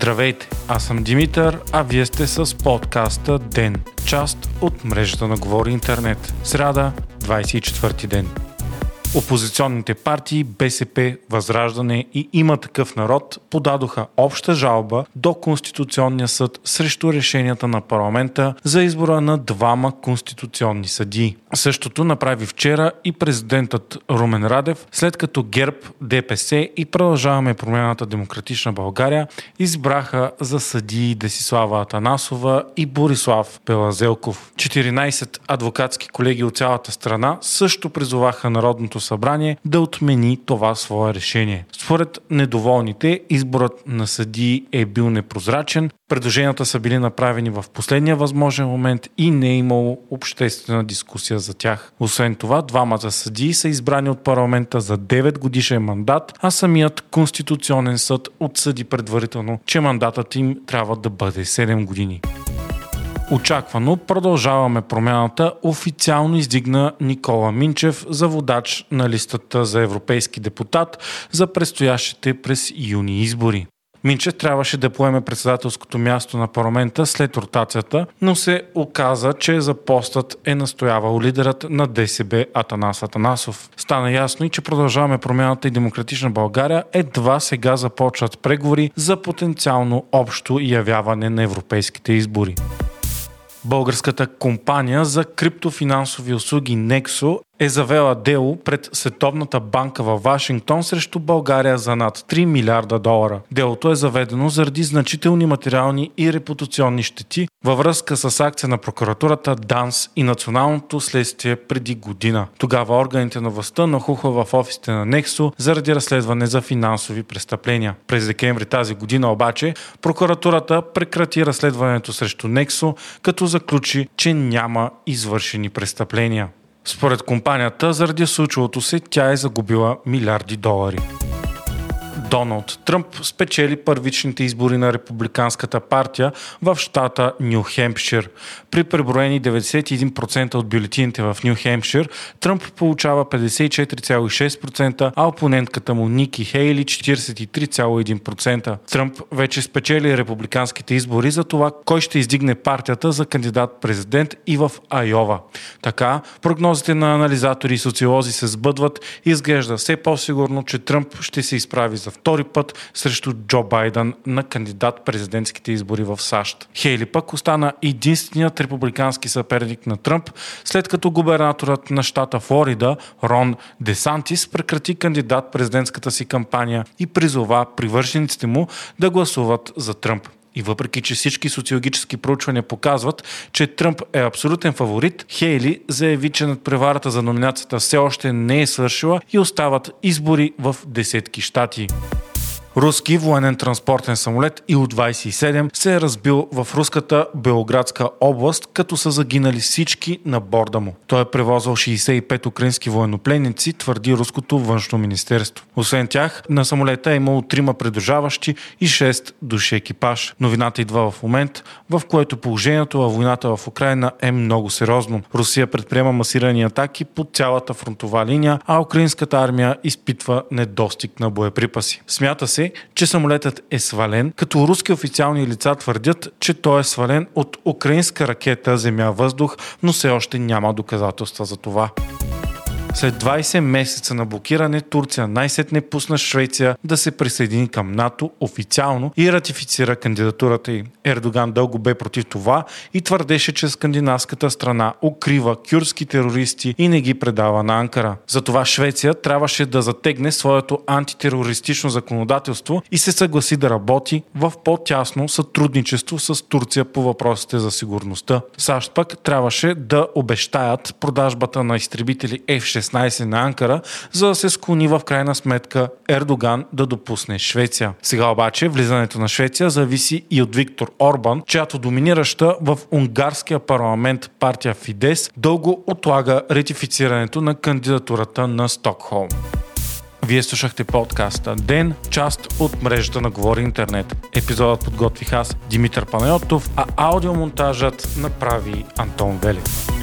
Здравейте, аз съм Димитър, а вие сте с подкаста ДЕН, част от мрежата на Говори Интернет. Сряда, 24 ден. Опозиционните партии БСП, Възраждане и Има такъв народ подадоха обща жалба до Конституционния съд срещу решенията на парламента за избора на двама конституционни съдии. Същото направи вчера и президентът Румен Радев, след като ГЕРБ, ДПС и продължаваме промената Демократична България избраха за съдии Десислава Атанасова и Борислав Пелазелков. 14 адвокатски колеги от цялата страна също призоваха Народното събрание да отмени това свое решение. Според недоволните, изборът на съдии е бил непрозрачен, предложенията са били направени в последния възможен момент и не е имало обществена дискусия за тях. Освен това, двамата съдии са избрани от парламента за 9 годишен мандат, а самият Конституционен съд отсъди предварително, че мандатът им трябва да бъде 7 години. Очаквано продължаваме промяната официално издигна Никола Минчев за водач на листата за европейски депутат за предстоящите през юни избори. Минчев трябваше да поеме председателското място на парламента след ротацията, но се оказа, че за постът е настоявал лидерът на ДСБ Атанас Атанасов. Стана ясно и че продължаваме промяната и демократична България едва сега започват преговори за потенциално общо явяване на европейските избори. Българската компания за криптофинансови услуги Nexo е завела дело пред Световната банка във Вашингтон срещу България за над 3 милиарда долара. Делото е заведено заради значителни материални и репутационни щети във връзка с акция на прокуратурата, ДАНС и националното следствие преди година. Тогава органите на властта нахуха в офисите на Нексо заради разследване за финансови престъпления. През декември тази година обаче прокуратурата прекрати разследването срещу Нексо, като заключи, че няма извършени престъпления. Според компанията, заради случилото се, тя е загубила милиарди долари. Доналд Тръмп спечели първичните избори на републиканската партия в щата Нью Хемпшир. При преброени 91% от бюлетините в Нью Хемпшир, Тръмп получава 54,6%, а опонентката му Ники Хейли 43,1%. Тръмп вече спечели републиканските избори за това кой ще издигне партията за кандидат-президент и в Айова. Така, прогнозите на анализатори и социолози се сбъдват и изглежда все по-сигурно, че Тръмп ще се изправи за втори път срещу Джо Байден на кандидат президентските избори в САЩ. Хейли пък остана единственият републикански съперник на Тръмп, след като губернаторът на щата Флорида Рон Десантис прекрати кандидат президентската си кампания и призова привържениците му да гласуват за Тръмп. И въпреки, че всички социологически проучвания показват, че Тръмп е абсолютен фаворит, Хейли заяви, че надпреварата за номинацията все още не е свършила и остават избори в десетки щати. Руски военен транспортен самолет Ил-27 се е разбил в руската Белоградска област, като са загинали всички на борда му. Той е превозвал 65 украински военнопленници, твърди руското външно министерство. Освен тях, на самолета е имало трима придружаващи и 6 души екипаж. Новината идва в момент, в което положението във войната в Украина е много сериозно. Русия предприема масирани атаки по цялата фронтова линия, а украинската армия изпитва недостиг на боеприпаси. Смята се, се, че самолетът е свален, като руски официални лица твърдят, че той е свален от украинска ракета Земя-въздух, но все още няма доказателства за това. След 20 месеца на блокиране, Турция най-сетне пусна Швеция да се присъедини към НАТО официално и ратифицира кандидатурата й. Ердоган дълго бе против това и твърдеше, че скандинавската страна укрива кюрски терористи и не ги предава на Анкара. Затова Швеция трябваше да затегне своето антитерористично законодателство и се съгласи да работи в по-тясно сътрудничество с Турция по въпросите за сигурността. САЩ пък трябваше да обещаят продажбата на изтребители F-16 16 на Анкара, за да се склони в крайна сметка Ердоган да допусне Швеция. Сега обаче влизането на Швеция зависи и от Виктор Орбан, чиято доминираща в унгарския парламент партия Фидес дълго отлага ретифицирането на кандидатурата на Стокхолм. Вие слушахте подкаста Ден, част от мрежата на Говори Интернет. Епизодът подготвих аз, Димитър Панайотов, а аудиомонтажът направи Антон Велев.